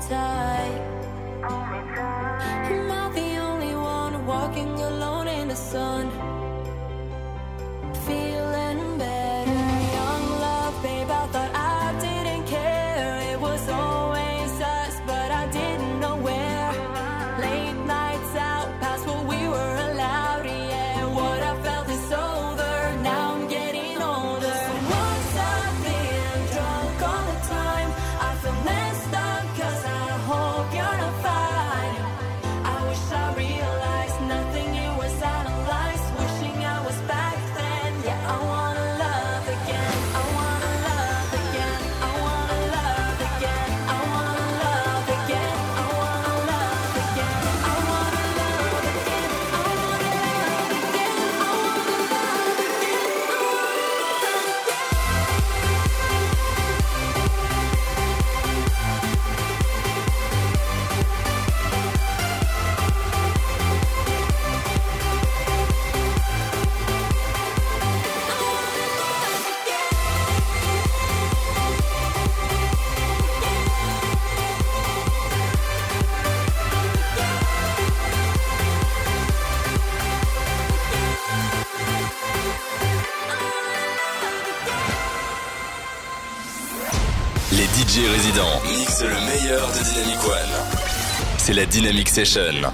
type. Am I the only one walking alone in the sun? c'est la Dynamic Session.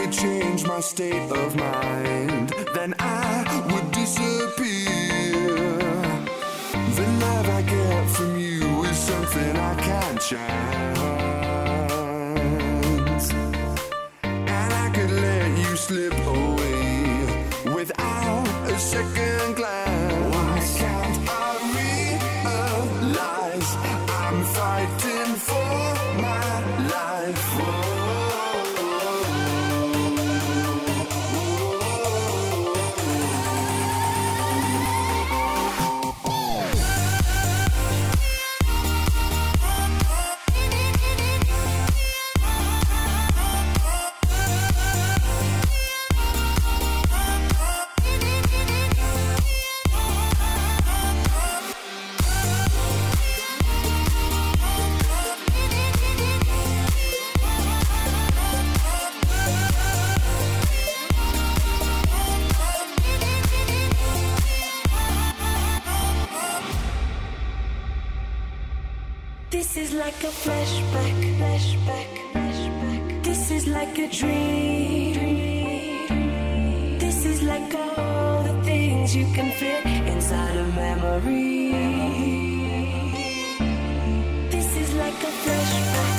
Could change my state of mind, then I would disappear. The love I get from you is something I can't chance. And I could let you slip away without a second like a flashback, flashback, flashback. This is like a dream. This is like all the things you can fit inside a memory. This is like a flashback, flashback.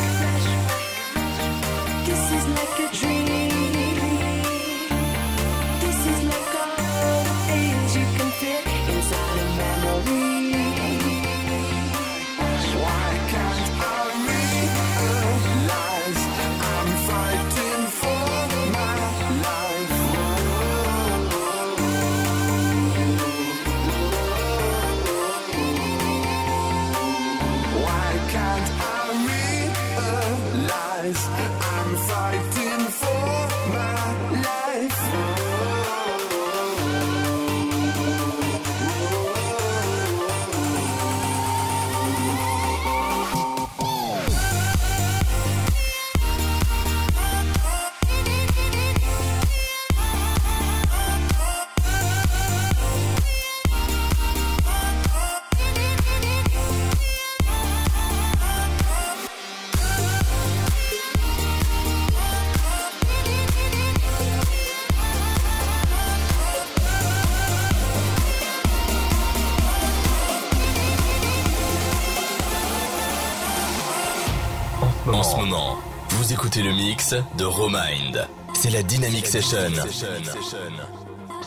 Mix de Romind. C'est la Dynamic Session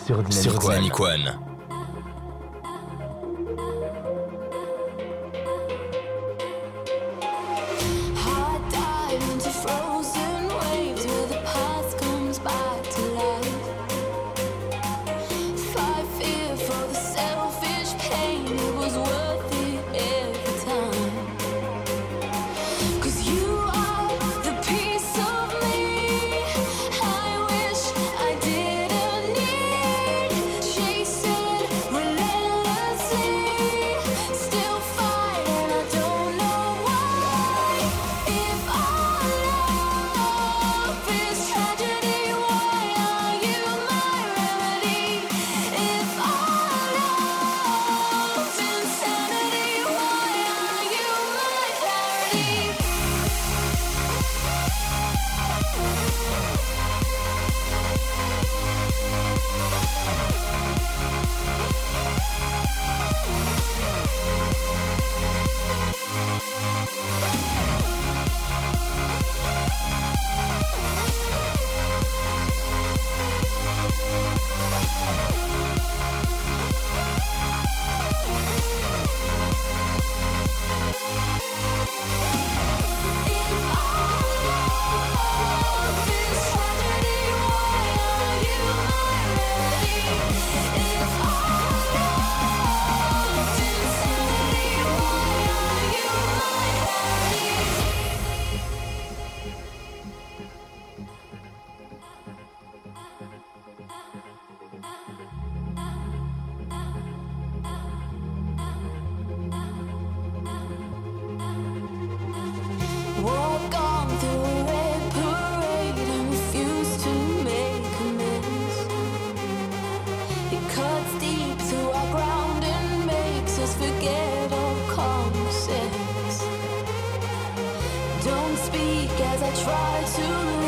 Sur Dynamic sur One. Try to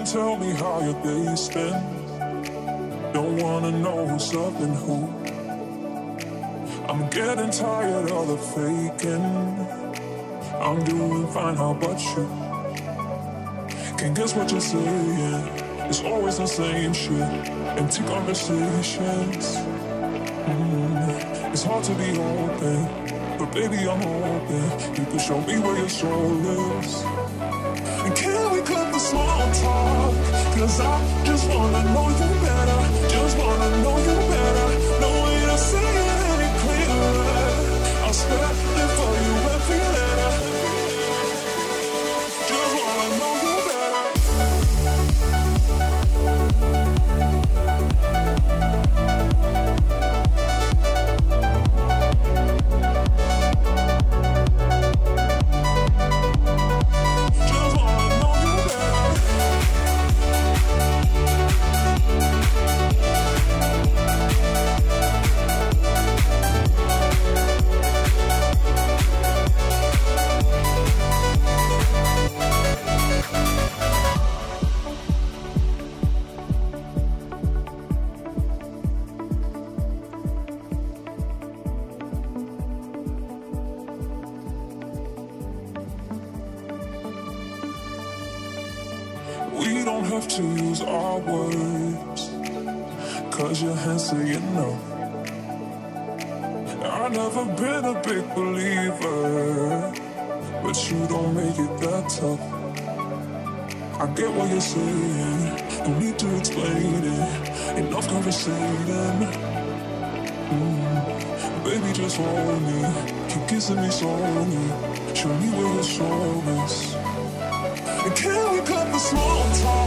Can tell me how your day's been. Don't wanna know who's up and who. I'm getting tired of the faking. I'm doing fine, how about you? Can't guess what you're saying. It's always the same shit. Empty conversations. Mm, It's hard to be open, but baby, I'm open. You can show me where your soul is. Talk? Cause I just wanna know you But you don't make it that tough. I get what you're saying. No need to explain it. Enough conversating. Mm. Baby, just hold me. Keep kissing me slowly. Show me where your soul is. And can we cut the small talk?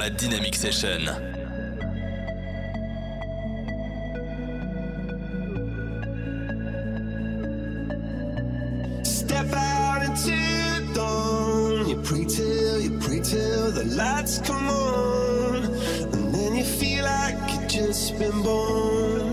la Dynamic Session. Step out into dawn. You pray till, you pray till the lights come on. And then you feel like you've just been born.